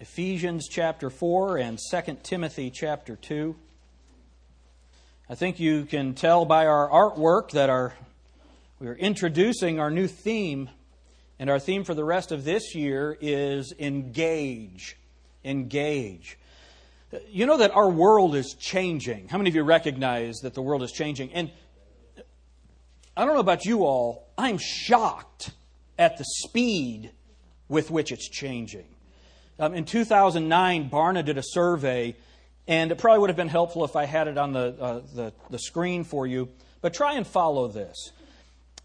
Ephesians chapter 4 and 2 Timothy chapter 2. I think you can tell by our artwork that our, we are introducing our new theme, and our theme for the rest of this year is engage. Engage. You know that our world is changing. How many of you recognize that the world is changing? And I don't know about you all, I'm shocked at the speed with which it's changing. Um, in 2009, Barna did a survey, and it probably would have been helpful if I had it on the, uh, the, the, screen for you, but try and follow this.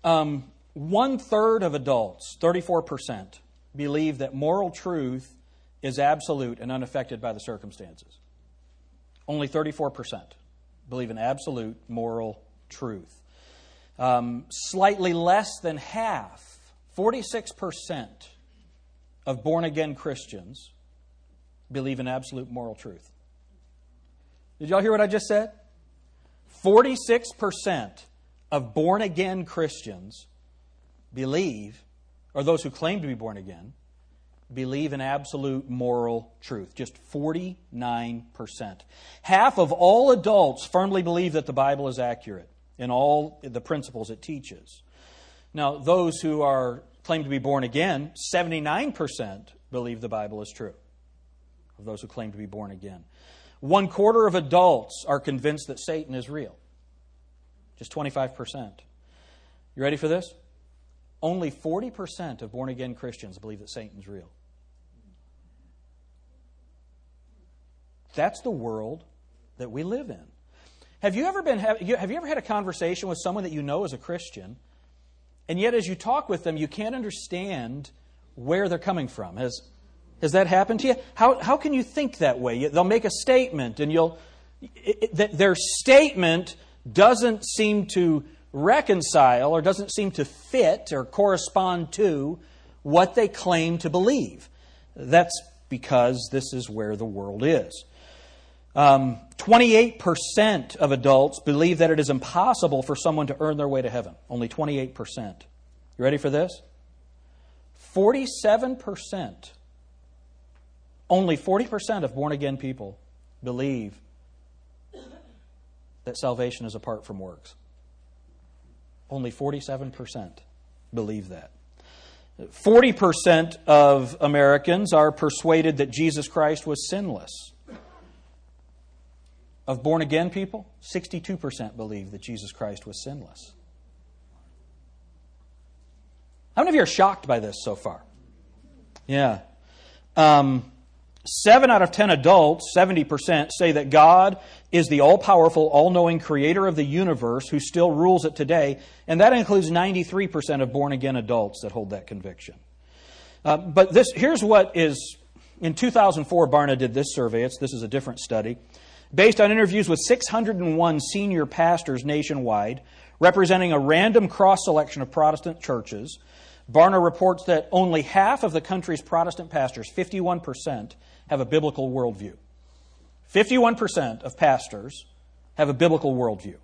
Um, one third of adults, 34%, believe that moral truth is absolute and unaffected by the circumstances. Only 34% believe in absolute moral truth. Um, slightly less than half, 46%, of born again Christians believe in absolute moral truth. Did y'all hear what I just said? 46% of born again Christians believe, or those who claim to be born again, believe in absolute moral truth. Just 49%. Half of all adults firmly believe that the Bible is accurate in all the principles it teaches. Now, those who are claim to be born again, 79% believe the Bible is true of those who claim to be born again. One quarter of adults are convinced that Satan is real. Just 25%. You ready for this? Only 40% of born again Christians believe that Satan's real. That's the world that we live in. Have you ever been have you ever had a conversation with someone that you know is a Christian and yet, as you talk with them, you can't understand where they're coming from. Has, has that happened to you? How, how can you think that way? They'll make a statement, and you'll, it, it, their statement doesn't seem to reconcile or doesn't seem to fit or correspond to what they claim to believe. That's because this is where the world is. Um, 28% of adults believe that it is impossible for someone to earn their way to heaven. Only 28%. You ready for this? 47%, only 40% of born again people believe that salvation is apart from works. Only 47% believe that. 40% of Americans are persuaded that Jesus Christ was sinless. Of born again people, 62% believe that Jesus Christ was sinless. How many of you are shocked by this so far? Yeah. Um, seven out of ten adults, 70%, say that God is the all powerful, all knowing creator of the universe who still rules it today. And that includes 93% of born again adults that hold that conviction. Uh, but this, here's what is in 2004, Barna did this survey. It's, this is a different study based on interviews with 601 senior pastors nationwide, representing a random cross selection of Protestant churches. Barna reports that only half of the country's Protestant pastors, 51%, have a biblical worldview. 51% of pastors have a biblical worldview.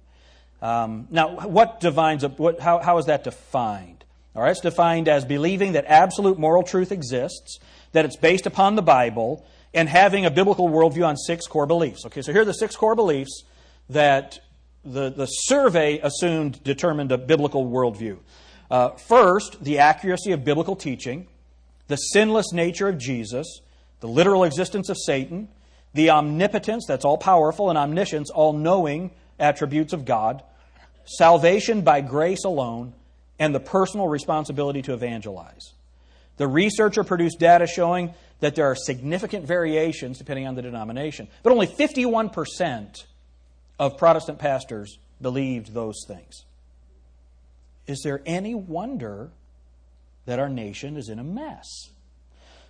Um, now, what defines a, what, how, how is that defined? All right, it's defined as believing that absolute moral truth exists, that it's based upon the Bible, and having a biblical worldview on six core beliefs. Okay, so here are the six core beliefs that the, the survey assumed determined a biblical worldview. Uh, first, the accuracy of biblical teaching, the sinless nature of Jesus, the literal existence of Satan, the omnipotence, that's all powerful, and omniscience, all knowing attributes of God, salvation by grace alone, and the personal responsibility to evangelize. The researcher produced data showing that there are significant variations depending on the denomination. But only 51% of Protestant pastors believed those things. Is there any wonder that our nation is in a mess?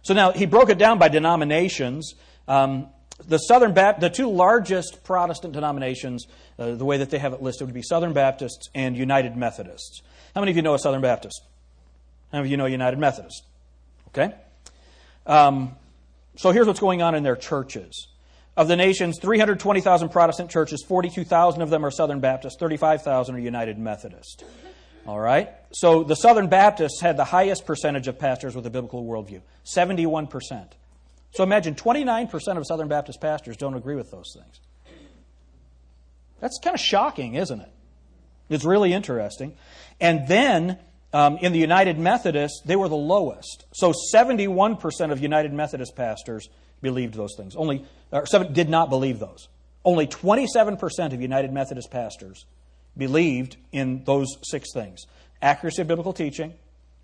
So now he broke it down by denominations. Um, the Southern Baptist, the two largest Protestant denominations, uh, the way that they have it listed would be Southern Baptists and United Methodists. How many of you know a Southern Baptist? How many of you know a United Methodist? Okay? Um, so here's what's going on in their churches. Of the nation's 320,000 Protestant churches, 42,000 of them are Southern Baptist, 35,000 are United Methodist. All right? So the Southern Baptists had the highest percentage of pastors with a biblical worldview 71%. So imagine 29% of Southern Baptist pastors don't agree with those things. That's kind of shocking, isn't it? It's really interesting. And then um, in the United Methodists, they were the lowest. So 71% of United Methodist pastors believed those things. Only or seven, did not believe those. Only 27% of United Methodist pastors believed in those six things accuracy of biblical teaching,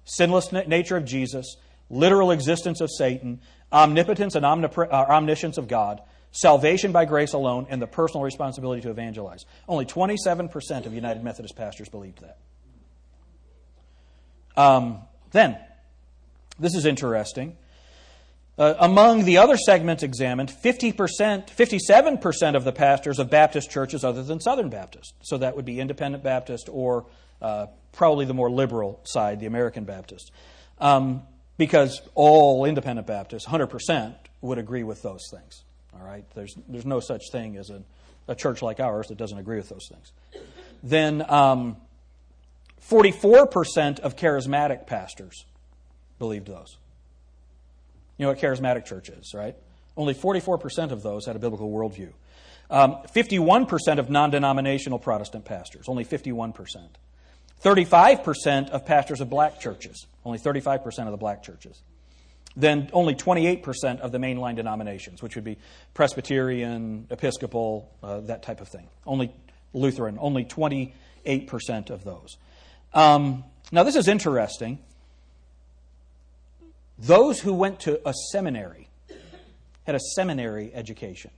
sinless nature of Jesus, literal existence of Satan, omnipotence and omnipre- uh, omniscience of God, salvation by grace alone, and the personal responsibility to evangelize. Only 27% of United Methodist pastors believed that. Um, then, this is interesting. Uh, among the other segments examined, 50%, 57% of the pastors of Baptist churches other than Southern Baptist. So that would be Independent Baptist or uh, probably the more liberal side, the American Baptist. Um, because all Independent Baptists, 100%, would agree with those things. All right? There's, there's no such thing as a, a church like ours that doesn't agree with those things. Then um, 44% of charismatic pastors believed those. You know what charismatic church is, right? Only 44% of those had a biblical worldview. Um, 51% of non denominational Protestant pastors, only 51%. 35% of pastors of black churches, only 35% of the black churches. Then only 28% of the mainline denominations, which would be Presbyterian, Episcopal, uh, that type of thing. Only Lutheran, only 28% of those. Um, now, this is interesting those who went to a seminary had a seminary education.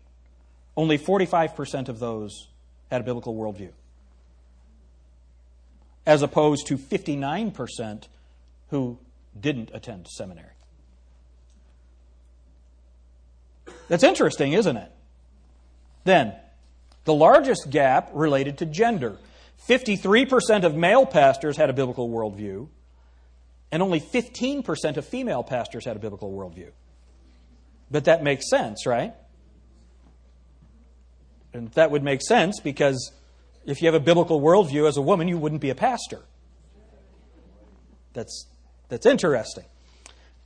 Only 45% of those had a biblical worldview, as opposed to 59% who didn't attend seminary. That's interesting, isn't it? Then, the largest gap related to gender. 53% of male pastors had a biblical worldview, and only 15% of female pastors had a biblical worldview. But that makes sense, right? And that would make sense because if you have a biblical worldview as a woman, you wouldn't be a pastor. That's, that's interesting.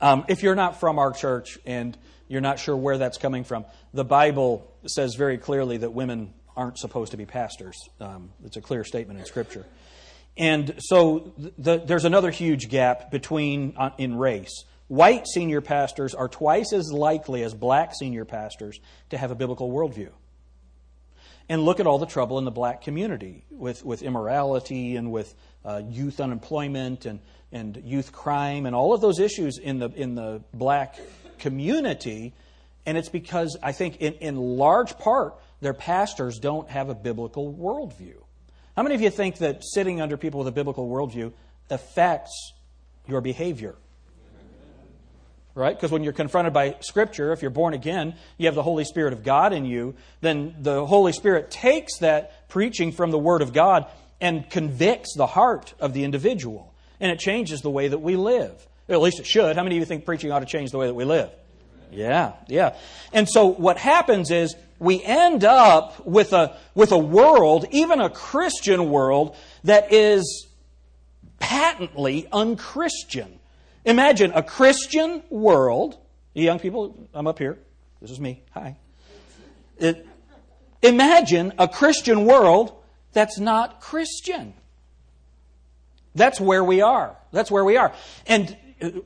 Um, if you're not from our church and you're not sure where that's coming from, the Bible says very clearly that women aren't supposed to be pastors. Um, it's a clear statement in Scripture. And so the, there's another huge gap between uh, in race. White senior pastors are twice as likely as black senior pastors to have a biblical worldview. And look at all the trouble in the black community with, with immorality and with uh, youth unemployment and, and youth crime and all of those issues in the, in the black community. And it's because I think, in, in large part, their pastors don't have a biblical worldview. How many of you think that sitting under people with a biblical worldview affects your behavior? Right? Because when you're confronted by Scripture, if you're born again, you have the Holy Spirit of God in you, then the Holy Spirit takes that preaching from the Word of God and convicts the heart of the individual. And it changes the way that we live. At least it should. How many of you think preaching ought to change the way that we live? Yeah, yeah. And so what happens is we end up with a, with a world, even a Christian world, that is patently unchristian. Imagine a Christian world. young people, I'm up here. This is me. Hi. It, imagine a Christian world that's not Christian. That's where we are. That's where we are. And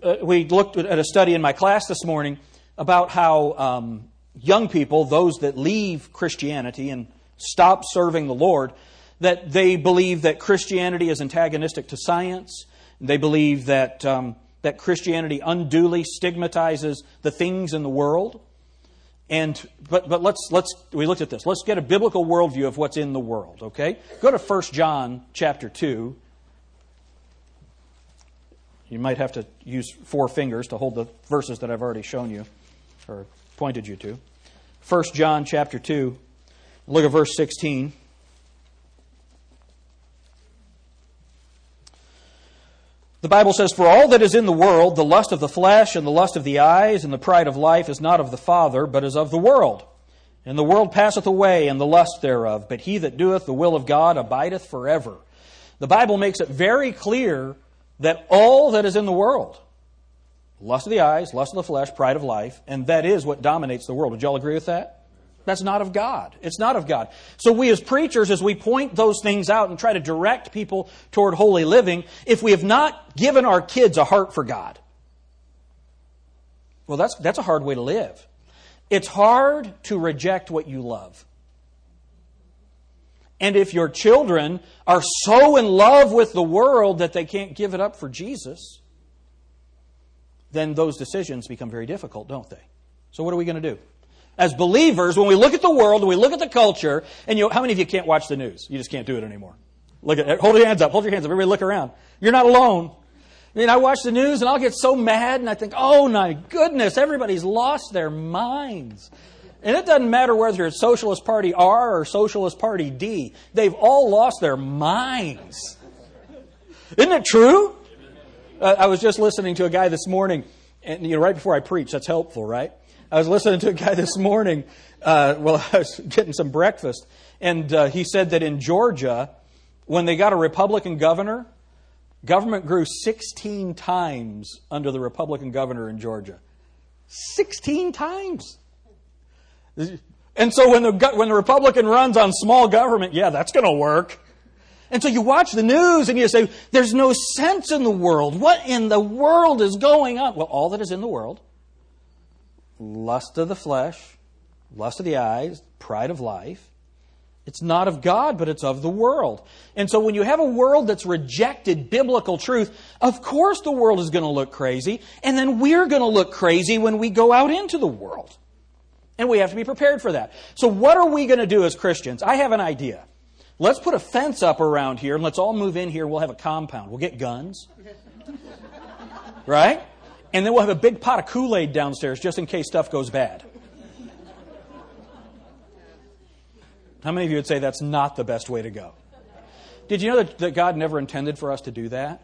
uh, we looked at a study in my class this morning about how um, young people, those that leave Christianity and stop serving the Lord, that they believe that Christianity is antagonistic to science. They believe that, um, that Christianity unduly stigmatizes the things in the world. And, but, but let's, let's, we looked at this. Let's get a biblical worldview of what's in the world, okay? Go to 1 John chapter 2. You might have to use four fingers to hold the verses that I've already shown you or pointed you to. 1 John chapter 2, look at verse 16. The Bible says, For all that is in the world, the lust of the flesh and the lust of the eyes and the pride of life is not of the Father, but is of the world. And the world passeth away, and the lust thereof, but he that doeth the will of God abideth forever. The Bible makes it very clear that all that is in the world, lust of the eyes, lust of the flesh, pride of life, and that is what dominates the world. Would y'all agree with that? That's not of God. It's not of God. So we as preachers, as we point those things out and try to direct people toward holy living, if we have not given our kids a heart for God, well, that's, that's a hard way to live. It's hard to reject what you love. And if your children are so in love with the world that they can't give it up for Jesus, then those decisions become very difficult, don't they? So, what are we going to do? As believers, when we look at the world we look at the culture, and you, how many of you can't watch the news? You just can't do it anymore. Look at, hold your hands up, hold your hands up. Everybody look around. You're not alone. I mean, I watch the news and I'll get so mad and I think, oh my goodness, everybody's lost their minds. And it doesn't matter whether it's Socialist Party R or Socialist Party D, they've all lost their minds. Isn't it true? Uh, I was just listening to a guy this morning, and you know, right before I preach, that's helpful, right? I was listening to a guy this morning. Uh, well, I was getting some breakfast, and uh, he said that in Georgia, when they got a Republican governor, government grew 16 times under the Republican governor in Georgia. 16 times. And so when the, when the Republican runs on small government, yeah, that's going to work. And so you watch the news and you say, there's no sense in the world. What in the world is going on? Well, all that is in the world lust of the flesh, lust of the eyes, pride of life. It's not of God, but it's of the world. And so when you have a world that's rejected biblical truth, of course the world is going to look crazy, and then we're going to look crazy when we go out into the world. And we have to be prepared for that. So what are we going to do as Christians? I have an idea. Let's put a fence up around here and let's all move in here. We'll have a compound. We'll get guns. Right? And then we'll have a big pot of Kool Aid downstairs just in case stuff goes bad. How many of you would say that's not the best way to go? Did you know that, that God never intended for us to do that?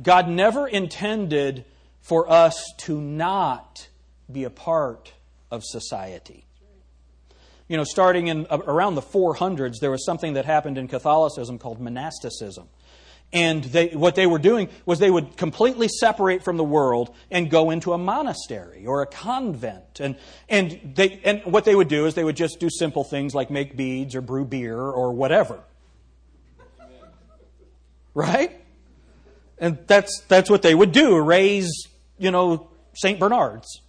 God never intended for us to not be a part of society you know, starting in uh, around the 400s, there was something that happened in Catholicism called monasticism. And they, what they were doing was they would completely separate from the world and go into a monastery or a convent. And, and, they, and what they would do is they would just do simple things like make beads or brew beer or whatever. Right? And that's, that's what they would do raise, you know, St. Bernards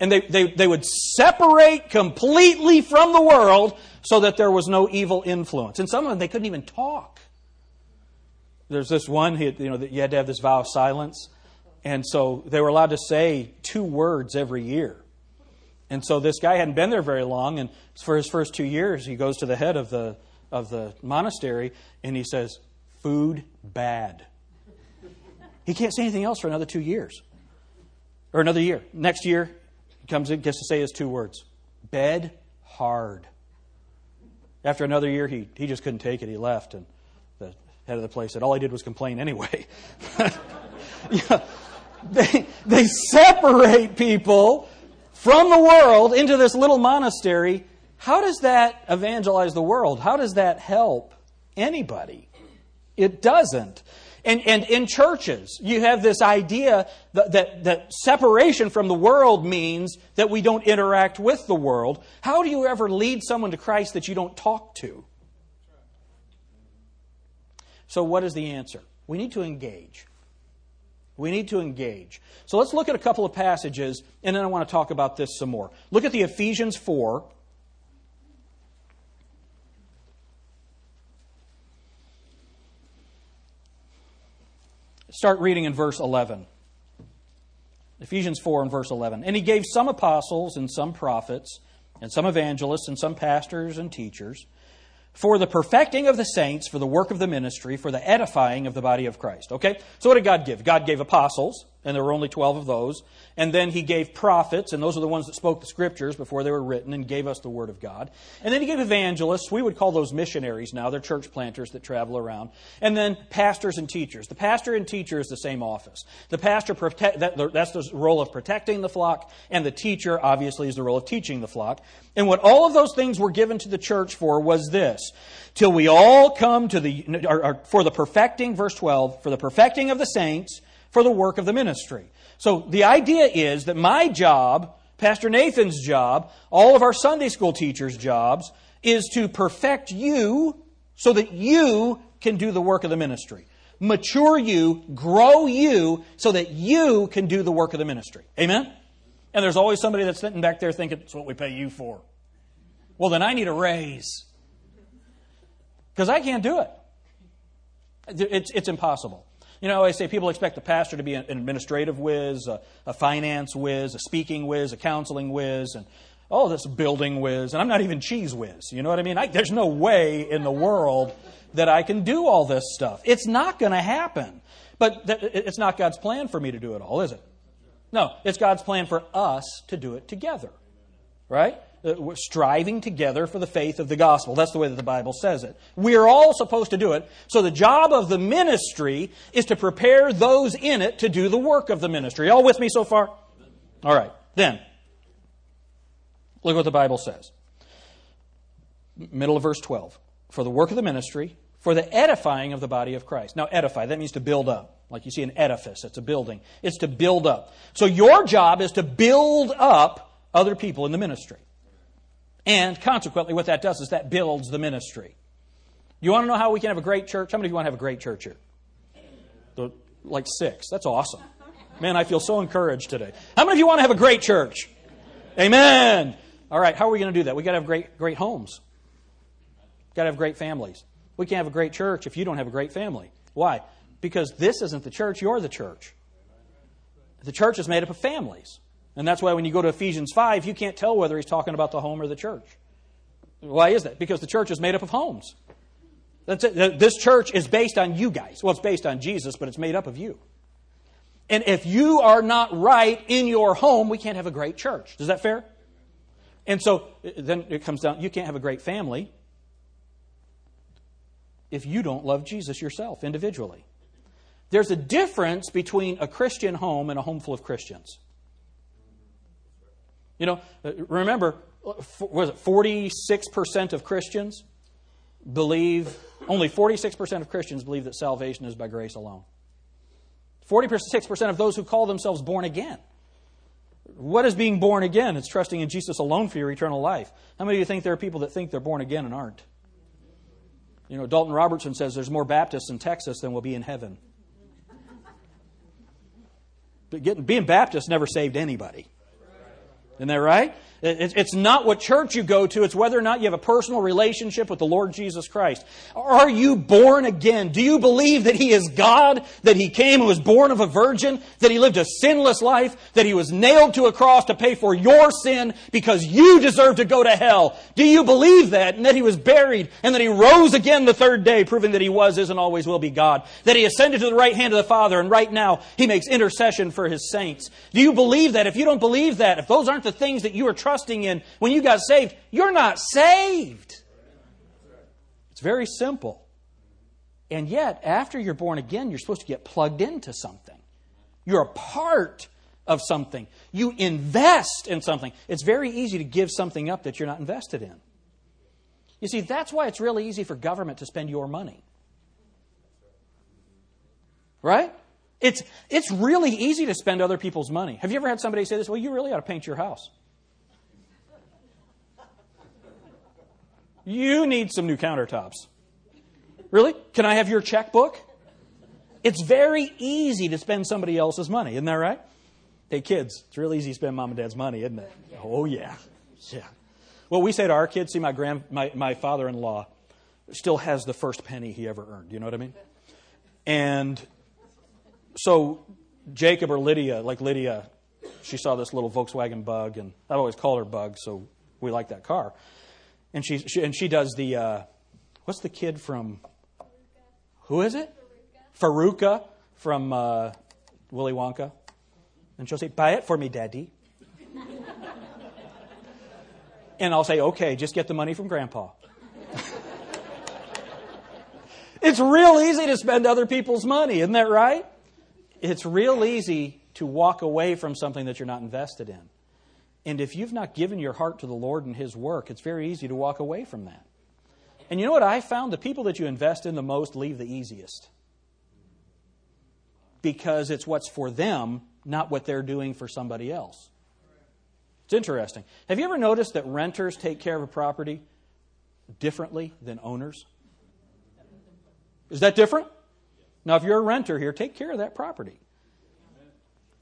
and they, they, they would separate completely from the world so that there was no evil influence. And some of them, they couldn't even talk. There's this one, you know, that you had to have this vow of silence. And so they were allowed to say two words every year. And so this guy hadn't been there very long, and for his first two years, he goes to the head of the, of the monastery and he says, Food bad. He can't say anything else for another two years or another year. Next year, comes in, gets to say his two words bed hard. After another year, he, he just couldn't take it. He left, and the head of the place said, All I did was complain anyway. yeah, they, they separate people from the world into this little monastery. How does that evangelize the world? How does that help anybody? It doesn't. And, and in churches, you have this idea that, that, that separation from the world means that we don't interact with the world. How do you ever lead someone to Christ that you don't talk to? So, what is the answer? We need to engage. We need to engage. So let's look at a couple of passages, and then I want to talk about this some more. Look at the Ephesians 4, Start reading in verse 11. Ephesians 4 and verse 11. And he gave some apostles and some prophets and some evangelists and some pastors and teachers for the perfecting of the saints, for the work of the ministry, for the edifying of the body of Christ. Okay? So what did God give? God gave apostles, and there were only 12 of those. And then he gave prophets, and those are the ones that spoke the scriptures before they were written and gave us the word of God. And then he gave evangelists. We would call those missionaries now. They're church planters that travel around. And then pastors and teachers. The pastor and teacher is the same office. The pastor, protect, that, that's the role of protecting the flock, and the teacher, obviously, is the role of teaching the flock. And what all of those things were given to the church for was this till we all come to the, or, or for the perfecting, verse 12, for the perfecting of the saints for the work of the ministry. So the idea is that my job, Pastor Nathan's job, all of our Sunday school teachers' jobs, is to perfect you so that you can do the work of the ministry. Mature you, grow you, so that you can do the work of the ministry. Amen? And there's always somebody that's sitting back there thinking, it's what we pay you for. Well, then I need a raise. Because I can't do it. It's, it's impossible. You know, I say people expect the pastor to be an administrative whiz, a, a, finance whiz, a speaking whiz, a counseling whiz, and oh, this building whiz, and I'm not even cheese whiz. You know what I mean? I, there's no way in the world that I can do all this stuff. It's not going to happen. But th- it's not God's plan for me to do it all, is it? No, it's God's plan for us to do it together. Right? Uh, striving together for the faith of the gospel. That's the way that the Bible says it. We're all supposed to do it. So the job of the ministry is to prepare those in it to do the work of the ministry. All with me so far? All right. Then, look what the Bible says. Middle of verse 12. For the work of the ministry, for the edifying of the body of Christ. Now, edify, that means to build up. Like you see an edifice, it's a building. It's to build up. So your job is to build up other people in the ministry. And consequently, what that does is that builds the ministry. You want to know how we can have a great church? How many of you want to have a great church here? The, like six. That's awesome. Man, I feel so encouraged today. How many of you want to have a great church? Amen. All right, how are we going to do that? we got to have great, great homes. got to have great families. We can't have a great church if you don't have a great family. Why? Because this isn't the church, you're the church. The church is made up of families. And that's why when you go to Ephesians 5, you can't tell whether he's talking about the home or the church. Why is that? Because the church is made up of homes. That's it. This church is based on you guys. Well, it's based on Jesus, but it's made up of you. And if you are not right in your home, we can't have a great church. Is that fair? And so uh, then it comes down you can't have a great family if you don't love Jesus yourself individually. There's a difference between a Christian home and a home full of Christians. You know, uh, remember, was it 46% of Christians believe, only 46% of Christians believe that salvation is by grace alone. 46% of those who call themselves born again. What is being born again? It's trusting in Jesus alone for your eternal life. How many of you think there are people that think they're born again and aren't? You know, Dalton Robertson says there's more Baptists in Texas than will be in heaven. But getting, being Baptist never saved anybody. Isn't that right? It's not what church you go to, it's whether or not you have a personal relationship with the Lord Jesus Christ. Are you born again? Do you believe that He is God, that He came and was born of a virgin, that He lived a sinless life, that He was nailed to a cross to pay for your sin because you deserve to go to hell? Do you believe that? And that He was buried and that He rose again the third day, proving that He was, is, and always will be God? That He ascended to the right hand of the Father and right now He makes intercession for His saints? Do you believe that? If you don't believe that, if those aren't the things that you are trusting in when you got saved, you're not saved. It's very simple. And yet, after you're born again, you're supposed to get plugged into something. You're a part of something. You invest in something. It's very easy to give something up that you're not invested in. You see, that's why it's really easy for government to spend your money. Right? It's, it's really easy to spend other people's money. Have you ever had somebody say this? Well, you really ought to paint your house. You need some new countertops. Really? Can I have your checkbook? It's very easy to spend somebody else's money, isn't that right? Hey, kids, it's real easy to spend mom and dad's money, isn't it? Oh, yeah. Yeah. Well, we say to our kids, see, my, grand, my, my father in law still has the first penny he ever earned. You know what I mean? And so Jacob or Lydia, like Lydia, she saw this little Volkswagen bug, and I've always called her bug, so we like that car and she, she and she does the uh, what's the kid from who is it Veruca from uh, Willy Wonka, and she'll say, "Buy it for me, Daddy." and I'll say, "Okay, just get the money from Grandpa." it's real easy to spend other people's money, isn't that right? It's real easy to walk away from something that you're not invested in. And if you've not given your heart to the Lord and His work, it's very easy to walk away from that. And you know what I found? The people that you invest in the most leave the easiest. because it's what's for them, not what they're doing for somebody else. It's interesting. Have you ever noticed that renters take care of a property differently than owners? Is that different? Now, if you're a renter here, take care of that property.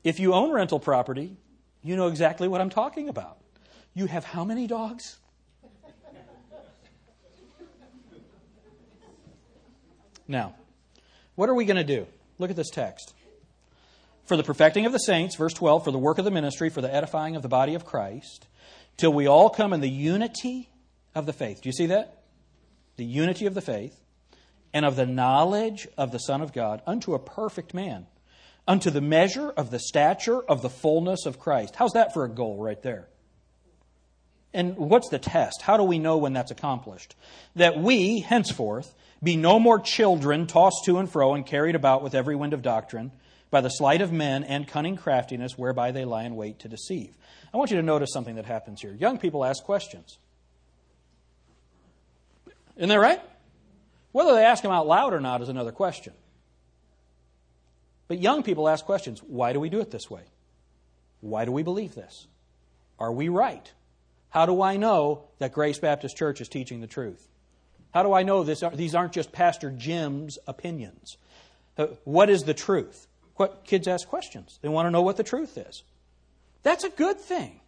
If you own rental property, you know exactly what I'm talking about. You have how many dogs? Now, what are we going to do? Look at this text. For the perfecting of the saints, verse 12, for the work of the ministry, for the edifying of the body of Christ, till we all come in the unity of the faith. Do you see that? The unity of the faith and of the knowledge of the Son of God unto a perfect man, unto the measure of the stature of the fullness of Christ. How's that for a goal right there? And what's the test? How do we know when that's accomplished? That we, henceforth, be no more children tossed to and fro and carried about with every wind of doctrine by the sleight of men and cunning craftiness whereby they lie in wait to deceive. I want you to notice something that happens here. Young people ask questions. Isn't that right? Whether they ask them out loud or not is another question. But young people ask questions. Why do we do it this way? Why do we believe this? Are we right? How do I know that Grace Baptist Church is teaching the truth? How do I know this, these aren't just Pastor Jim's opinions? Uh, what is the truth? What kids ask questions. They want to know what the truth is. That's a good thing.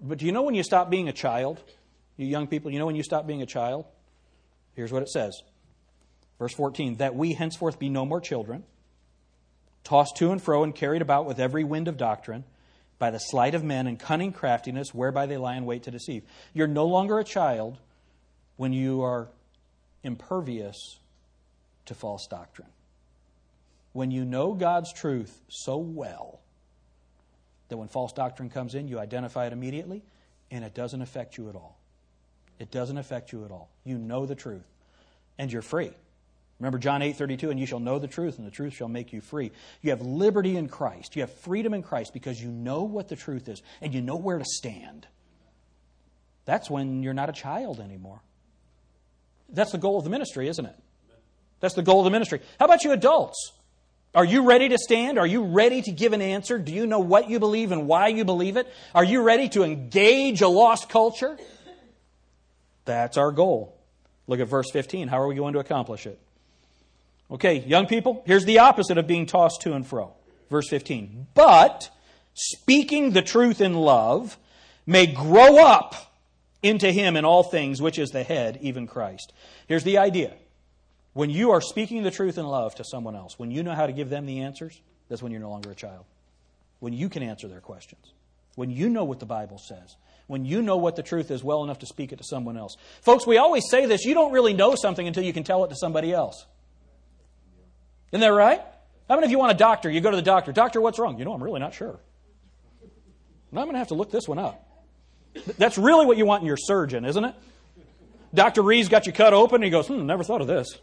But do you know when you stop being a child? You young people, you know when you stop being a child? Here's what it says. Verse 14 that we henceforth be no more children, tossed to and fro and carried about with every wind of doctrine, by the sleight of men and cunning craftiness whereby they lie in wait to deceive. You're no longer a child when you are impervious to false doctrine. When you know God's truth so well that when false doctrine comes in, you identify it immediately and it doesn't affect you at all. It doesn't affect you at all. You know the truth and you're free. Remember John 8:32 and you shall know the truth and the truth shall make you free. You have liberty in Christ. You have freedom in Christ because you know what the truth is and you know where to stand. That's when you're not a child anymore. That's the goal of the ministry, isn't it? That's the goal of the ministry. How about you adults? Are you ready to stand? Are you ready to give an answer? Do you know what you believe and why you believe it? Are you ready to engage a lost culture? That's our goal. Look at verse 15. How are we going to accomplish it? Okay, young people, here's the opposite of being tossed to and fro. Verse 15. But speaking the truth in love may grow up into him in all things, which is the head, even Christ. Here's the idea. When you are speaking the truth in love to someone else, when you know how to give them the answers, that's when you're no longer a child. When you can answer their questions. When you know what the Bible says. When you know what the truth is well enough to speak it to someone else. Folks, we always say this you don't really know something until you can tell it to somebody else. Isn't that right? How many of you want a doctor? You go to the doctor. Doctor, what's wrong? You know, I'm really not sure. I'm going to have to look this one up. That's really what you want in your surgeon, isn't it? Dr. Reeves got you cut open and he goes, hmm, never thought of this.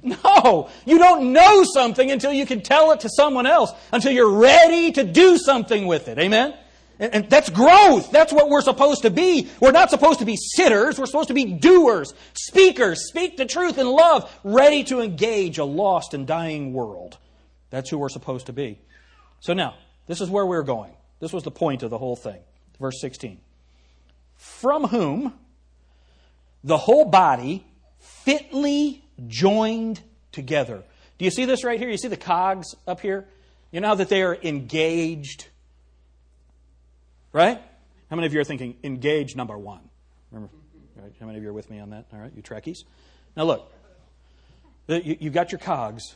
no, you don't know something until you can tell it to someone else, until you're ready to do something with it. Amen? And, and that's growth. That's what we're supposed to be. We're not supposed to be sitters. We're supposed to be doers, speakers, speak the truth in love, ready to engage a lost and dying world. That's who we're supposed to be. So now, this is where we're going. This was the point of the whole thing. Verse 16. From whom the whole body fitly joined together. Do you see this right here? You see the cogs up here? You know that they are engaged? Right? How many of you are thinking engaged number one? Remember? Right? How many of you are with me on that? All right, you Trekkies. Now look, you've got your cogs,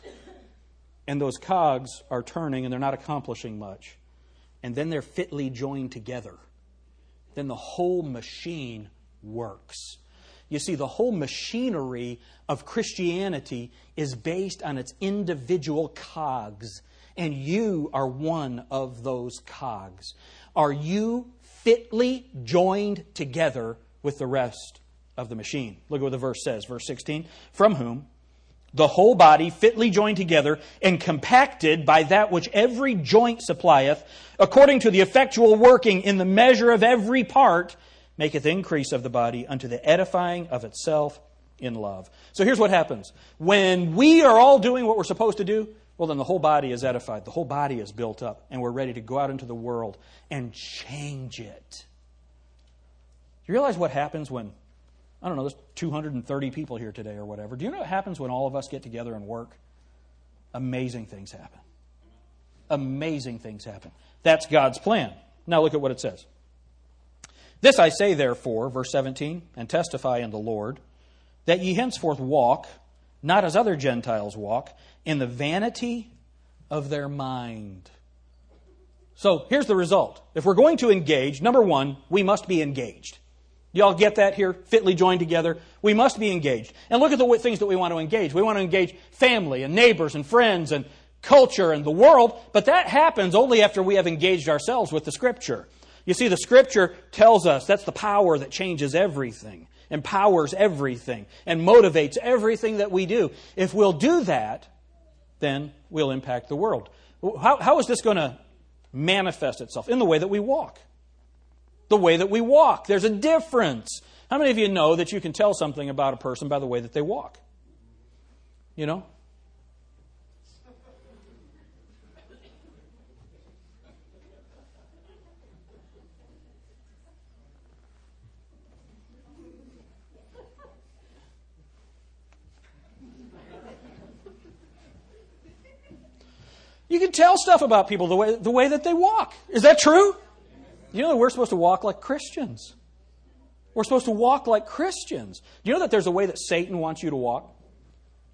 and those cogs are turning and they're not accomplishing much, and then they're fitly joined together, then the whole machine works. You see, the whole machinery of Christianity is based on its individual cogs, and you are one of those cogs. Are you fitly joined together with the rest of the machine? Look at what the verse says, verse 16. From whom the whole body fitly joined together and compacted by that which every joint supplieth, according to the effectual working in the measure of every part, maketh increase of the body unto the edifying of itself in love. So here's what happens when we are all doing what we're supposed to do, well, then the whole body is edified, the whole body is built up, and we're ready to go out into the world and change it. Do you realize what happens when, I don't know, there's 230 people here today or whatever? Do you know what happens when all of us get together and work? Amazing things happen. Amazing things happen. That's God's plan. Now look at what it says. This I say, therefore, verse 17, and testify in the Lord, that ye henceforth walk, not as other Gentiles walk, in the vanity of their mind. So here's the result. If we're going to engage, number one, we must be engaged. Y'all get that here? Fitly joined together. We must be engaged. And look at the things that we want to engage. We want to engage family and neighbors and friends and culture and the world, but that happens only after we have engaged ourselves with the Scripture. You see, the Scripture tells us that's the power that changes everything, empowers everything, and motivates everything that we do. If we'll do that, then we'll impact the world. How, how is this going to manifest itself? In the way that we walk. The way that we walk. There's a difference. How many of you know that you can tell something about a person by the way that they walk? You know? You can tell stuff about people the way, the way that they walk. Is that true? You know that we're supposed to walk like Christians. We're supposed to walk like Christians. Do you know that there's a way that Satan wants you to walk?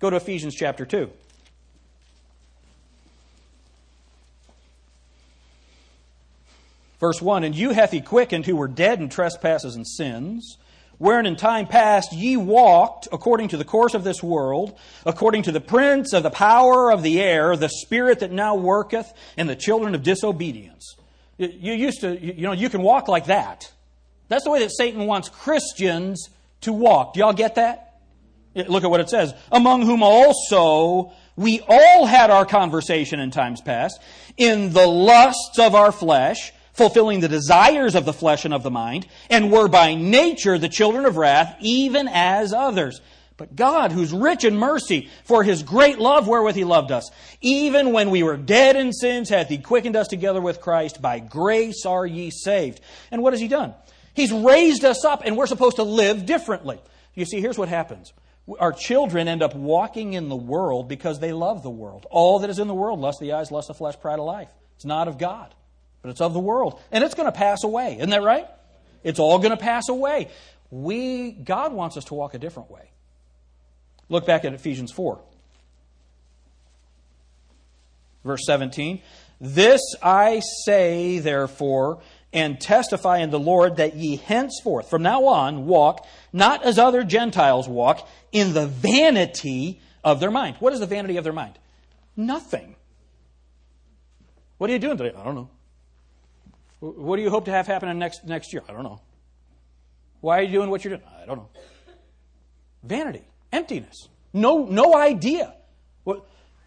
Go to Ephesians chapter 2. Verse 1 And you hath he quickened who were dead in trespasses and sins wherein in time past ye walked according to the course of this world, according to the prince of the power of the air, the spirit that now worketh in the children of disobedience. You used to, you know, you can walk like that. That's the way that Satan wants Christians to walk. Do y'all get that? Look at what it says. Among whom also we all had our conversation in times past, in the lusts of our flesh, fulfilling the desires of the flesh and of the mind, and were by nature the children of wrath, even as others. But God, who's rich in mercy, for his great love wherewith he loved us, even when we were dead in sins, hath he quickened us together with Christ. By grace are ye saved. And what has he done? He's raised us up, and we're supposed to live differently. You see, here's what happens. Our children end up walking in the world because they love the world. All that is in the world, lust of the eyes, lust of the flesh, pride of life. It's not of God but it's of the world. And it's going to pass away. Isn't that right? It's all going to pass away. We, God wants us to walk a different way. Look back at Ephesians 4. Verse 17. This I say, therefore, and testify in the Lord that ye henceforth, from now on, walk not as other Gentiles walk, in the vanity of their mind. What is the vanity of their mind? Nothing. What are you doing today? I don't know. What do you hope to have happen in next, next year? I don't know. Why are you doing what you're doing? I don't know. Vanity, emptiness, no, no idea.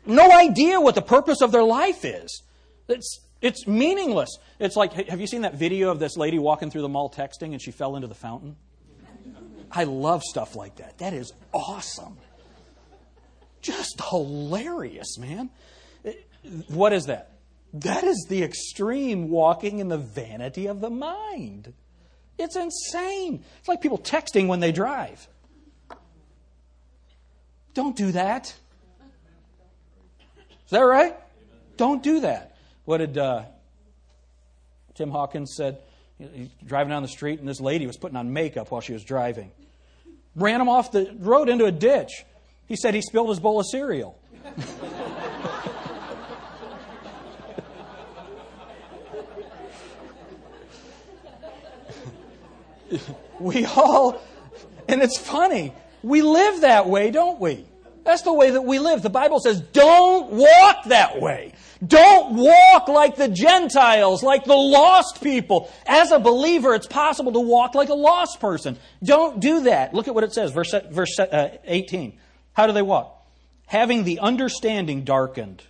No idea what the purpose of their life is. It's, it's meaningless. It's like, have you seen that video of this lady walking through the mall texting and she fell into the fountain? I love stuff like that. That is awesome. Just hilarious, man. What is that? That is the extreme walking in the vanity of the mind. It's insane. It's like people texting when they drive. Don't do that. Is that right? Don't do that. What did uh, Tim Hawkins said? He's driving down the street, and this lady was putting on makeup while she was driving. Ran him off the road into a ditch. He said he spilled his bowl of cereal. we all, and it's funny, we live that way, don't we? That's the way that we live. The Bible says, don't walk that way. Don't walk like the Gentiles, like the lost people. As a believer, it's possible to walk like a lost person. Don't do that. Look at what it says, verse, verse uh, 18. How do they walk? Having the understanding darkened,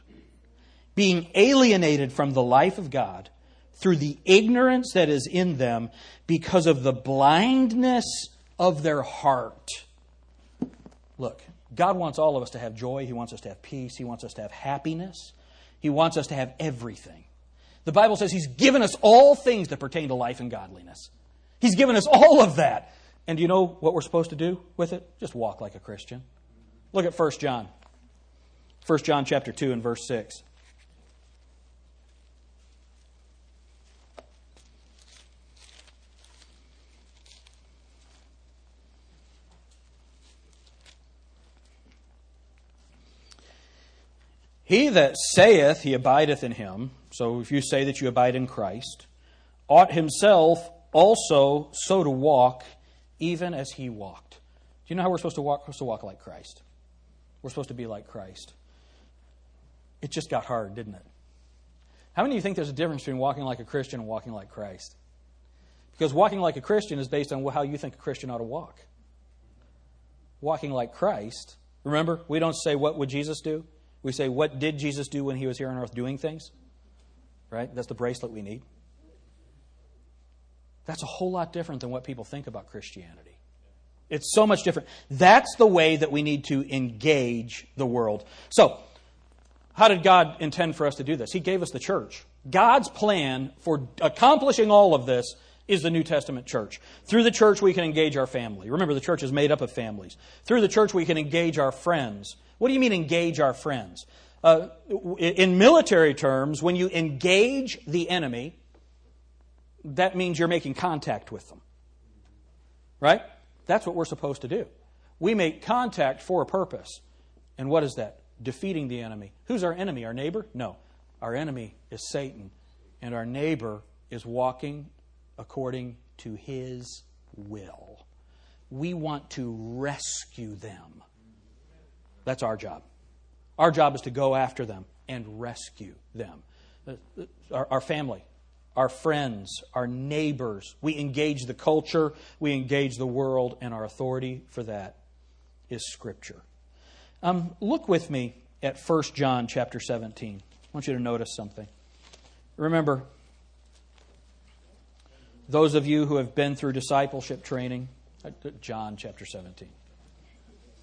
being alienated from the life of God through the ignorance that is in them because of the blindness of their heart. Look, God wants all of us to have joy. He wants us to have peace. He wants us to have happiness. He wants us to have everything. The Bible says He's given us all things that pertain to life and godliness. He's given us all of that. And do you know what we're supposed to do with it? Just walk like a Christian. Look at 1 John. 1 John chapter 2 and verse 6. He that saith he abideth in him, so if you say that you abide in Christ, ought himself also so to walk, even as he walked. Do you know how we're supposed to walk? We're supposed to walk like Christ. We're supposed to be like Christ. It just got hard, didn't it? How many of you think there's a difference between walking like a Christian and walking like Christ? Because walking like a Christian is based on how you think a Christian ought to walk. Walking like Christ, remember, we don't say, What would Jesus do? We say, What did Jesus do when he was here on earth doing things? Right? That's the bracelet we need. That's a whole lot different than what people think about Christianity. It's so much different. That's the way that we need to engage the world. So, how did God intend for us to do this? He gave us the church. God's plan for accomplishing all of this is the New Testament church. Through the church, we can engage our family. Remember, the church is made up of families. Through the church, we can engage our friends. What do you mean engage our friends? Uh, in military terms, when you engage the enemy, that means you're making contact with them. Right? That's what we're supposed to do. We make contact for a purpose. And what is that? Defeating the enemy. Who's our enemy? Our neighbor? No. Our enemy is Satan. And our neighbor is walking according to his will. We want to rescue them. That's our job. Our job is to go after them and rescue them. Uh, our, our, family, our friends, our neighbors. We engage the culture, we engage the world, and our authority for that is Scripture. Um, look with me at 1 John chapter 17. I want you to notice something. Remember, those of you who have been through discipleship training, uh, John chapter 17.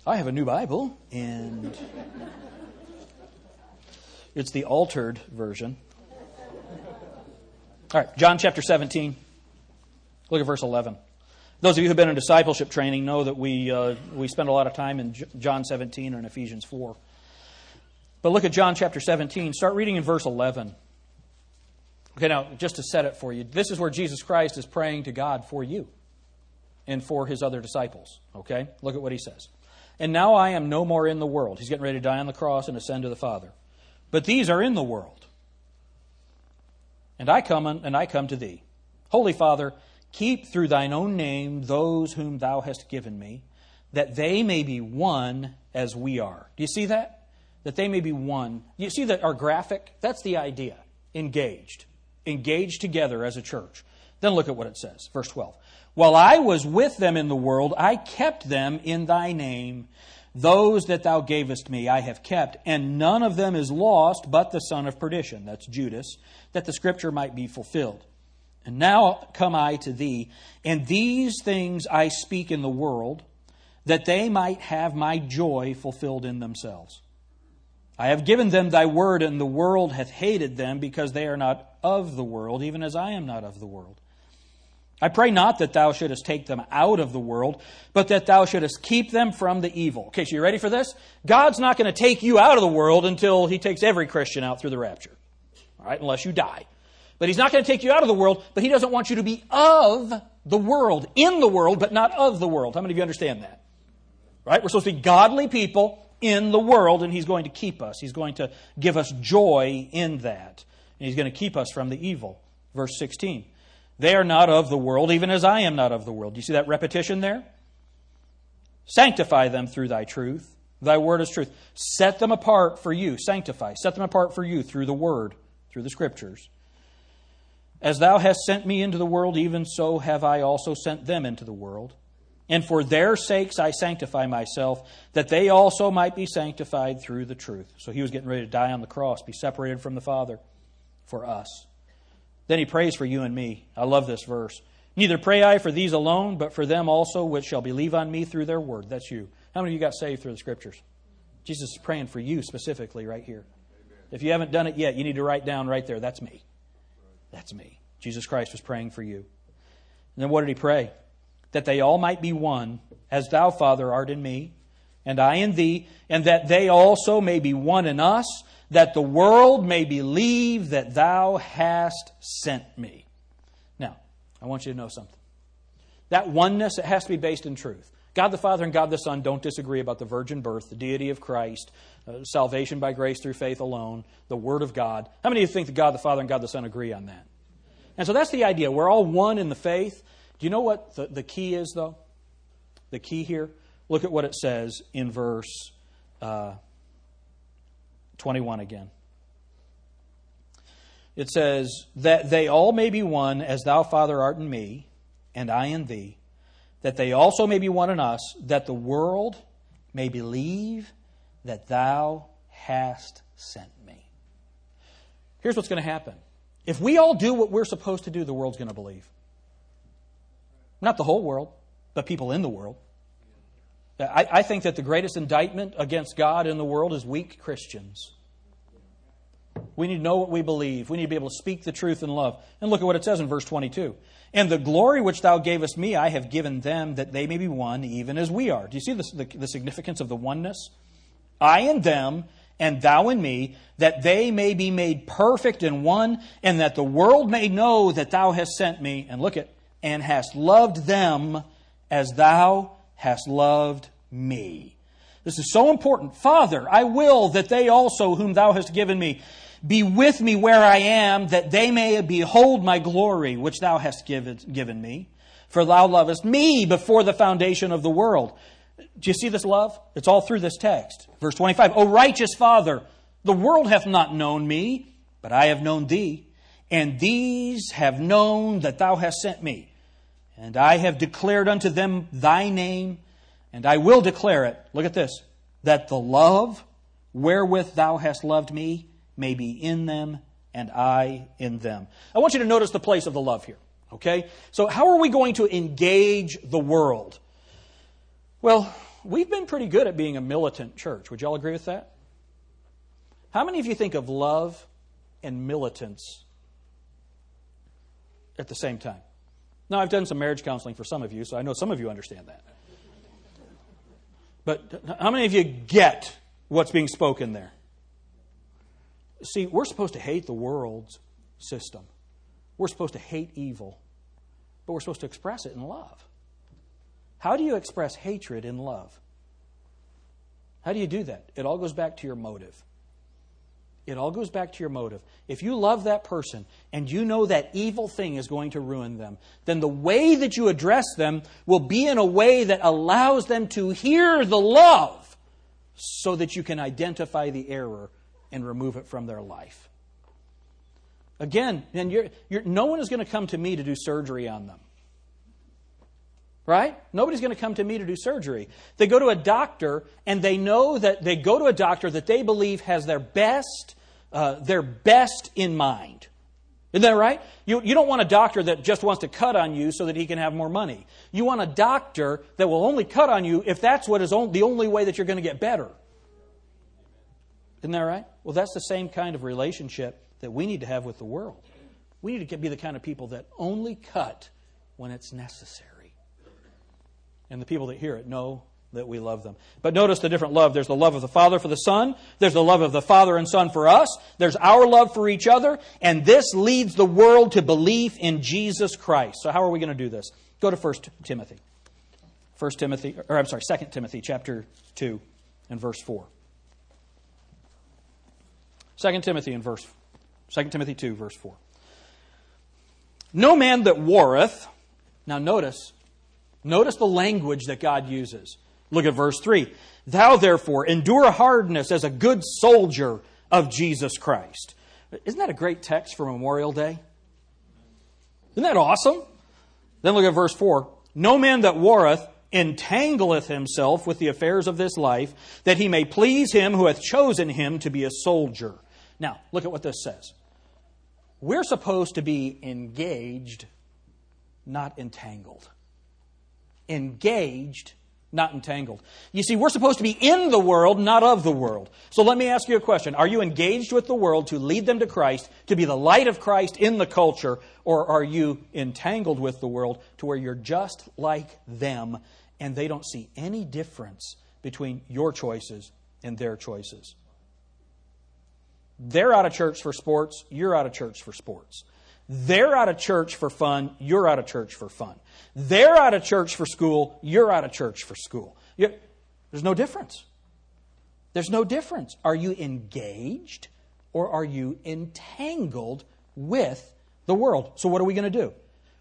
I have a new Bible, and it's the altered version. All right, John chapter 17. Look at verse 11. Those of you who have been in discipleship training know that we, uh, we spend a lot of time in John 17 and Ephesians 4. But look at John chapter 17. Start reading in verse 11. Okay, now, just to set it for you, this is where Jesus Christ is praying to God for you and for his other disciples. Okay? Look at what he says. And now I am no more in the world. He's getting ready to die on the cross and ascend to the Father. But these are in the world. And I come and I come to thee. Holy Father, keep through thine own name those whom thou hast given me, that they may be one as we are. Do you see that? That they may be one. You see that our graphic? That's the idea. Engaged. Engaged together as a church. Then look at what it says. Verse 12. While I was with them in the world, I kept them in thy name. Those that thou gavest me I have kept, and none of them is lost but the son of perdition, that's Judas, that the scripture might be fulfilled. And now come I to thee, and these things I speak in the world, that they might have my joy fulfilled in themselves. I have given them thy word, and the world hath hated them, because they are not of the world, even as I am not of the world. I pray not that thou shouldest take them out of the world, but that thou shouldest keep them from the evil. Okay, so you ready for this? God's not going to take you out of the world until he takes every Christian out through the rapture. All right, unless you die. But he's not going to take you out of the world, but he doesn't want you to be of the world, in the world, but not of the world. How many of you understand that? Right? We're supposed to be godly people in the world, and he's going to keep us. He's going to give us joy in that. And he's going to keep us from the evil. Verse 16. They are not of the world, even as I am not of the world. Do you see that repetition there? Sanctify them through thy truth. Thy word is truth. Set them apart for you. Sanctify. Set them apart for you through the word, through the scriptures. As thou hast sent me into the world, even so have I also sent them into the world. And for their sakes I sanctify myself, that they also might be sanctified through the truth. So he was getting ready to die on the cross, be separated from the Father for us. Then he prays for you and me. I love this verse. Neither pray I for these alone, but for them also which shall believe on me through their word. That's you. How many of you got saved through the Scriptures? Jesus is praying for you specifically right here. If you haven't done it yet, you need to write down right there, that's me. That's me. Jesus Christ was praying for you. And then what did he pray? That they all might be one, as thou, Father, art in me, and I in thee, and that they also may be one in us, that the world may believe that thou hast sent me. Now, I want you to know something. That oneness, it has to be based in truth. God the Father and God the Son don't disagree about the virgin birth, the deity of Christ, uh, salvation by grace through faith alone, the Word of God. How many of you think that God the Father and God the Son agree on that? And so that's the idea. We're all one in the faith. Do you know what the, the key is, though? The key here? Look at what it says in verse uh, 21 again. It says, That they all may be one, as thou, Father, art in me, and I in thee that they also may be one in us, that the world may believe that thou hast sent me. Here's what's going to happen. If we all do what we're supposed to do, the world's going to believe. Not the whole world, but people in the world. I, I, think that the greatest indictment against God in the world is weak Christians. We need to know what we believe. We need to be able to speak the truth in love. And look at what it says in verse 22. And the glory which thou gavest me, I have given them, that they may be one, even as we are. Do you see the, the, the significance of the oneness? I and them, and thou and me, that they may be made perfect in one, and that the world may know that thou hast sent me, and look at, and hast loved them as thou hast loved me. This is so important. Father, I will that they also, whom thou hast given me, be with me where I am, that they may behold my glory, which thou hast given me. For thou lovest me before the foundation of the world. Do you see this love? It's all through this text. Verse 25 O righteous Father, the world hath not known me, but I have known thee. And these have known that thou hast sent me. And I have declared unto them thy name, and I will declare it. Look at this that the love wherewith thou hast loved me may be in them and I in them. I want you to notice the place of the love here. Okay? So, how are we going to engage the world? Well, we've been pretty good at being a militant church. Would y'all agree with that? How many of you think of love and militance at the same time? Now, I've done some marriage counseling for some of you, so I know some of you understand that. But how many of you get what's being spoken there? See, we're supposed to hate the world's system. We're supposed to hate evil, but we're supposed to express it in love. How do you express hatred in love? How do you do that? It all goes back to your motive. It all goes back to your motive. If you love that person and you know that evil thing is going to ruin them, then the way that you address them will be in a way that allows them to hear the love so that you can identify the error and remove it from their life. Again, and you're, you're, no one is going to come to me to do surgery on them. Right? Nobody's going to come to me to do surgery. They go to a doctor and they know that they go to a doctor that they believe has their best, uh, their best in mind. Isn't that right? You, you don't want a doctor that just wants to cut on you so that he can have more money. You want a doctor that will only cut on you if that's what is on, the only way that you're going to get better. Isn't that right? Well, that's the same kind of relationship that we need to have with the world. We need to be the kind of people that only cut when it's necessary. And the people that hear it know that we love them. But notice the different love. There's the love of the Father for the Son. There's the love of the Father and Son for us. There's our love for each other. And this leads the world to belief in Jesus Christ. So how are we going to do this? Go to 1 Timothy. 1 Timothy, or I'm sorry, 2 Timothy chapter 2 and verse 4. 2 Timothy in verse 2 Timothy 2 verse 4. No man that warreth. Now notice notice the language that God uses. Look at verse 3. Thou therefore endure hardness as a good soldier of Jesus Christ. Isn't that a great text for Memorial Day? Isn't that awesome? Then look at verse 4. No man that warreth entangleth himself with the affairs of this life, that he may please him who hath chosen him to be a soldier. Now, look at what this says. We're supposed to be engaged, not entangled. Engaged, not entangled. You see, we're supposed to be in the world, not of the world. So let me ask you a question. Are you engaged with the world to lead them to Christ, to be the light of Christ in the culture, or are you entangled with the world to where you're just like them and they don't see any difference between your choices and their choices? They're out of church for sports, you're out of church for sports. They're out of church for fun, you're out of church for fun. They're out of church for school, you're out of church for school. You're, there's no difference. There's no difference. Are you engaged or are you entangled with the world? So, what are we going to do?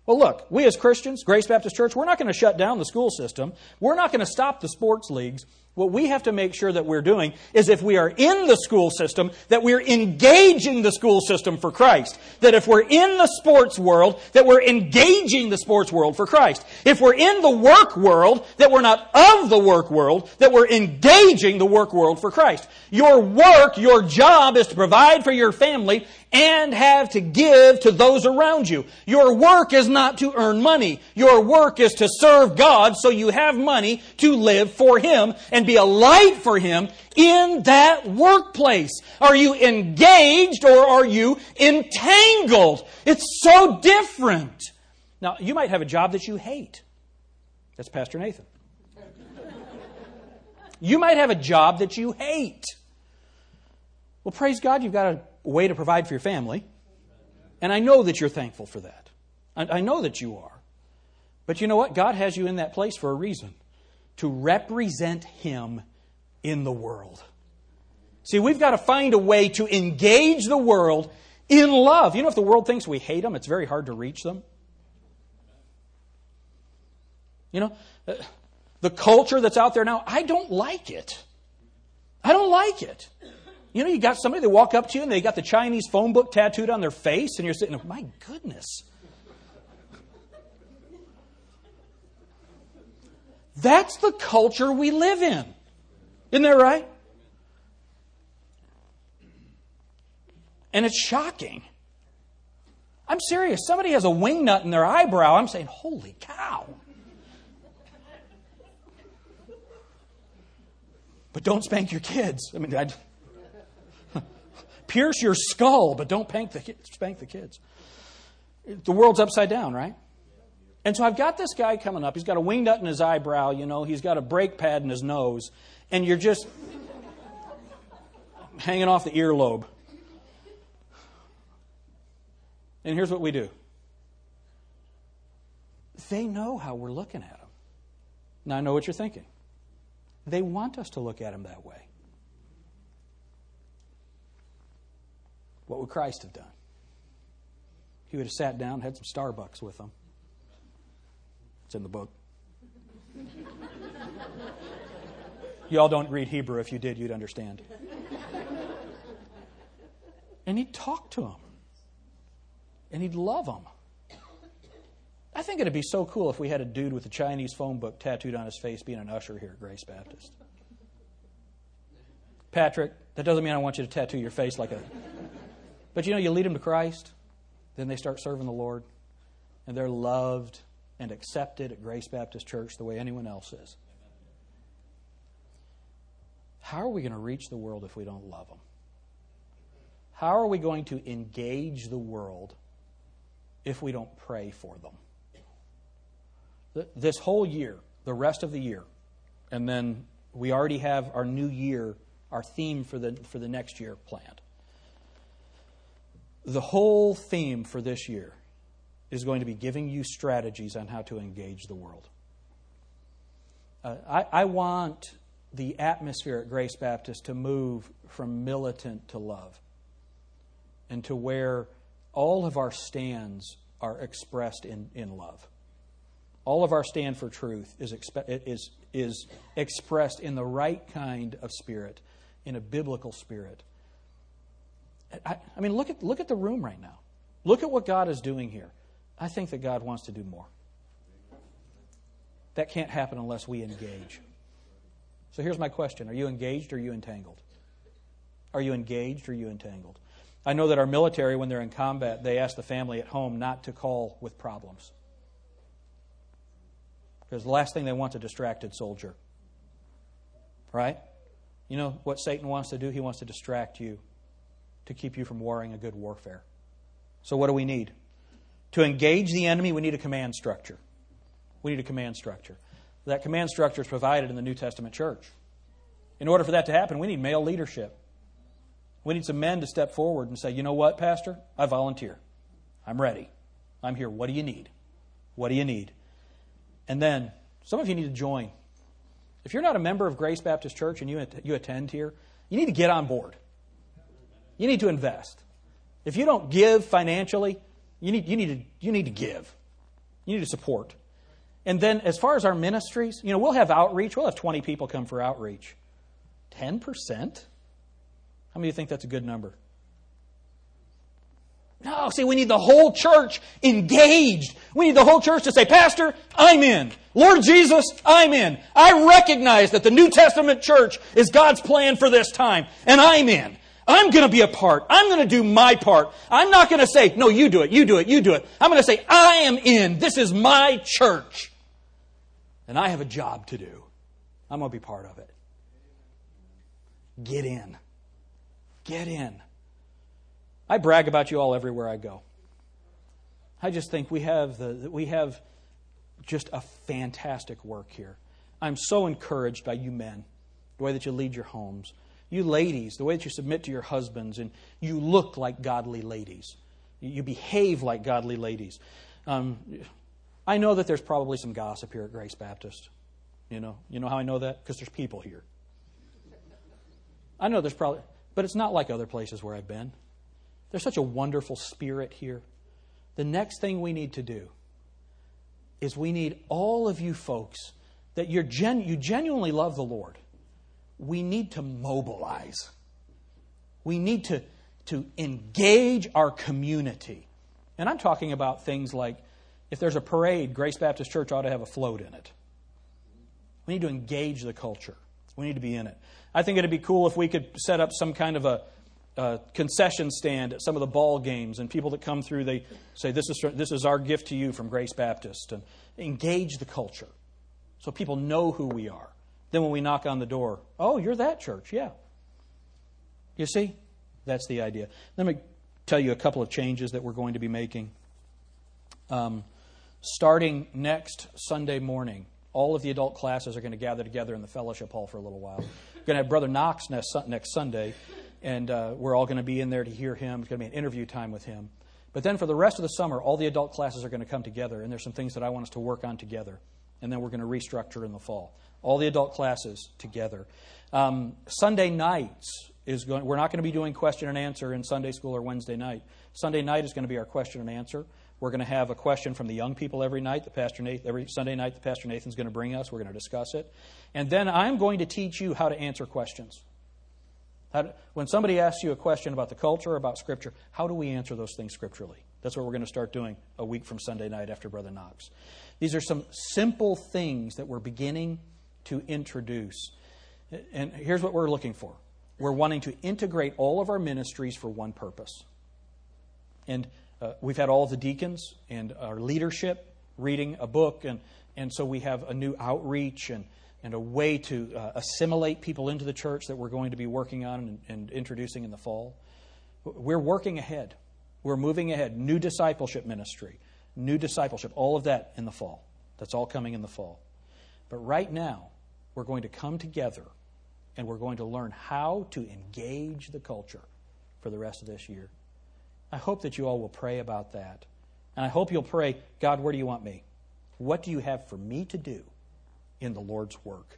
Well, look, we as Christians, Grace Baptist Church, we're not going to shut down the school system. We're not going to stop the sports leagues. What we have to make sure that we're doing is if we are in the school system, that we're engaging the school system for Christ. That if we're in the sports world, that we're engaging the sports world for Christ. If we're in the work world, that we're not of the work world, that we're engaging the work world for Christ. Your work, your job is to provide for your family and have to give to those around you. Your work is not to earn money. Your work is to serve God so you have money to live for Him and be a light for Him in that workplace. Are you engaged or are you entangled? It's so different. Now, you might have a job that you hate. That's Pastor Nathan. You might have a job that you hate. Well, praise God, you've got a way to provide for your family. And I know that you're thankful for that. I, know that you are. But you know what? God has you in that place for a reason to represent Him in the world. See, we've got to find a way to engage the world in love. You know, if the world thinks we hate them, it's very hard to reach them. You know, uh, the culture that's out there now, I don't like it. I don't like it. You know, you got somebody that walk up to you and they got the Chinese phone book tattooed on their face, and you're sitting my goodness. That's the culture we live in. Isn't that right? And it's shocking. I'm serious. Somebody has a wing nut in their eyebrow. I'm saying, holy cow. But don't spank your kids. I mean, I, pierce your skull, but don't spank the kids. The world's upside down, right? And so I've got this guy coming up. He's got a wing nut in his eyebrow, you know, he's got a brake pad in his nose, and you're just hanging off the earlobe. And here's what we do they know how we're looking at them. Now, I know what you're thinking. They want us to look at them that way. What would Christ have done? He would have sat down, had some Starbucks with them. It's in the book. Y'all don't read Hebrew. If you did, you'd understand. And he'd talk to them. And he'd love them. I think it'd be so cool if we had a dude with a Chinese phone book tattooed on his face being an usher here at Grace Baptist. Patrick, that doesn't mean I want you to tattoo your face like a but you know, you lead them to Christ, then they start serving the Lord, and they're loved and accepted at Grace Baptist Church the way anyone else is. How are we going to reach the world if we don't love them? How are we going to engage the world if we don't pray for them? This whole year, the rest of the year, and then we already have our new year, our theme for the, for the next year planned the whole theme for this year is going to be giving you strategies on how to engage the world. Uh, I, I want the atmosphere at Grace Baptist to move from militant to love and to where all of our stands are expressed in, in love. All of our stand for truth is, expe- is, is expressed in the right kind of spirit, in a biblical spirit. I, I mean, look at, look at the room right now. Look at what God is doing here. I think that God wants to do more. That can't happen unless we engage. So here's my question Are you engaged or are you entangled? Are you engaged or are you entangled? I know that our military, when they're in combat, they ask the family at home not to call with problems. Because the last thing they want is a distracted soldier. Right? You know what Satan wants to do? He wants to distract you to keep you from warring a good warfare. So, what do we need? To engage the enemy, we need a command structure. We need a command structure. That command structure is provided in the New Testament church. In order for that to happen, we need male leadership. We need some men to step forward and say, you know what, Pastor? I volunteer. I'm ready. I'm here. What do you need? What do you need? And then, some of you need to join. If you're not a member of Grace Baptist Church and you, you attend here, you need to get on board. You need to invest. If you don't give financially, you need, you need, to, you need to give. You need to support. And then, as far as our ministries, you know, we'll have outreach. We'll have 20 people come for outreach. 10%? How many of you think that's a good number? No, see, we need the whole church engaged. We need the whole church to say, Pastor, I'm in. Lord Jesus, I'm in. I recognize that the New Testament church is God's plan for this time, and I'm in. I'm going to be a part. I'm going to do my part. I'm not going to say, no, you do it, you do it, you do it. I'm going to say, I am in. This is my church. And I have a job to do. I'm going to be part of it. Get in. Get in. I brag about you all everywhere I go. I just think we have the we have just a fantastic work here. I'm so encouraged by you men, the way that you lead your homes. You ladies, the way that you submit to your husbands, and you look like godly ladies. You behave like godly ladies. Um, I know that there's probably some gossip here at Grace Baptist. You know, you know how I know that? Because there's people here. I know there's probably, but it's not like other places where I've been. There's such a wonderful spirit here. The next thing we need to do is we need all of you folks that you're gen- you genuinely love the Lord. We need to mobilize. We need to, to engage our community. And I'm talking about things like if there's a parade, Grace Baptist Church ought to have a float in it. We need to engage the culture. We need to be in it. I think it'd be cool if we could set up some kind of a, a concession stand at some of the ball games, and people that come through, they say, this is, this is our gift to you from Grace Baptist. And engage the culture so people know who we are. Then when we knock on the door, oh, you're that church, yeah. You see? That's the idea. Let me tell you a couple of changes that we're going to be making. Um, starting next Sunday morning, all of the adult classes are going to gather together in the fellowship hall for a little while. We're going to have Brother Knox next, next Sunday, and uh, we're all going to be in there to hear him. It's going to be an interview time with him. But then for the rest of the summer, all the adult classes are going to come together, and there's some things that I want us to work on together. And then we're going to restructure in the fall. All the adult classes together. Um, Sunday nights is going. We're not going to be doing question and answer in Sunday school or Wednesday night. Sunday night is going to be our question and answer. We're going to have a question from the young people every night. The Pastor Nathan, every Sunday night, the Pastor Nathan's going to bring us. We're going to discuss it, and then I'm going to teach you how to answer questions. To, when somebody asks you a question about the culture, about Scripture, how do we answer those things scripturally? That's what we're going to start doing a week from Sunday night after Brother Knox. These are some simple things that we're beginning to introduce. And here's what we're looking for we're wanting to integrate all of our ministries for one purpose. And uh, we've had all the deacons and our leadership reading a book, and, and so we have a new outreach and, and a way to uh, assimilate people into the church that we're going to be working on and, and introducing in the fall. We're working ahead. We're moving ahead. New discipleship ministry, new discipleship, all of that in the fall. That's all coming in the fall. But right now, we're going to come together and we're going to learn how to engage the culture for the rest of this year. I hope that you all will pray about that. And I hope you'll pray, God, where do you want me? What do you have for me to do in the Lord's work?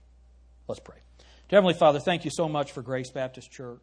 Let's pray. Heavenly Father, thank you so much for Grace Baptist Church.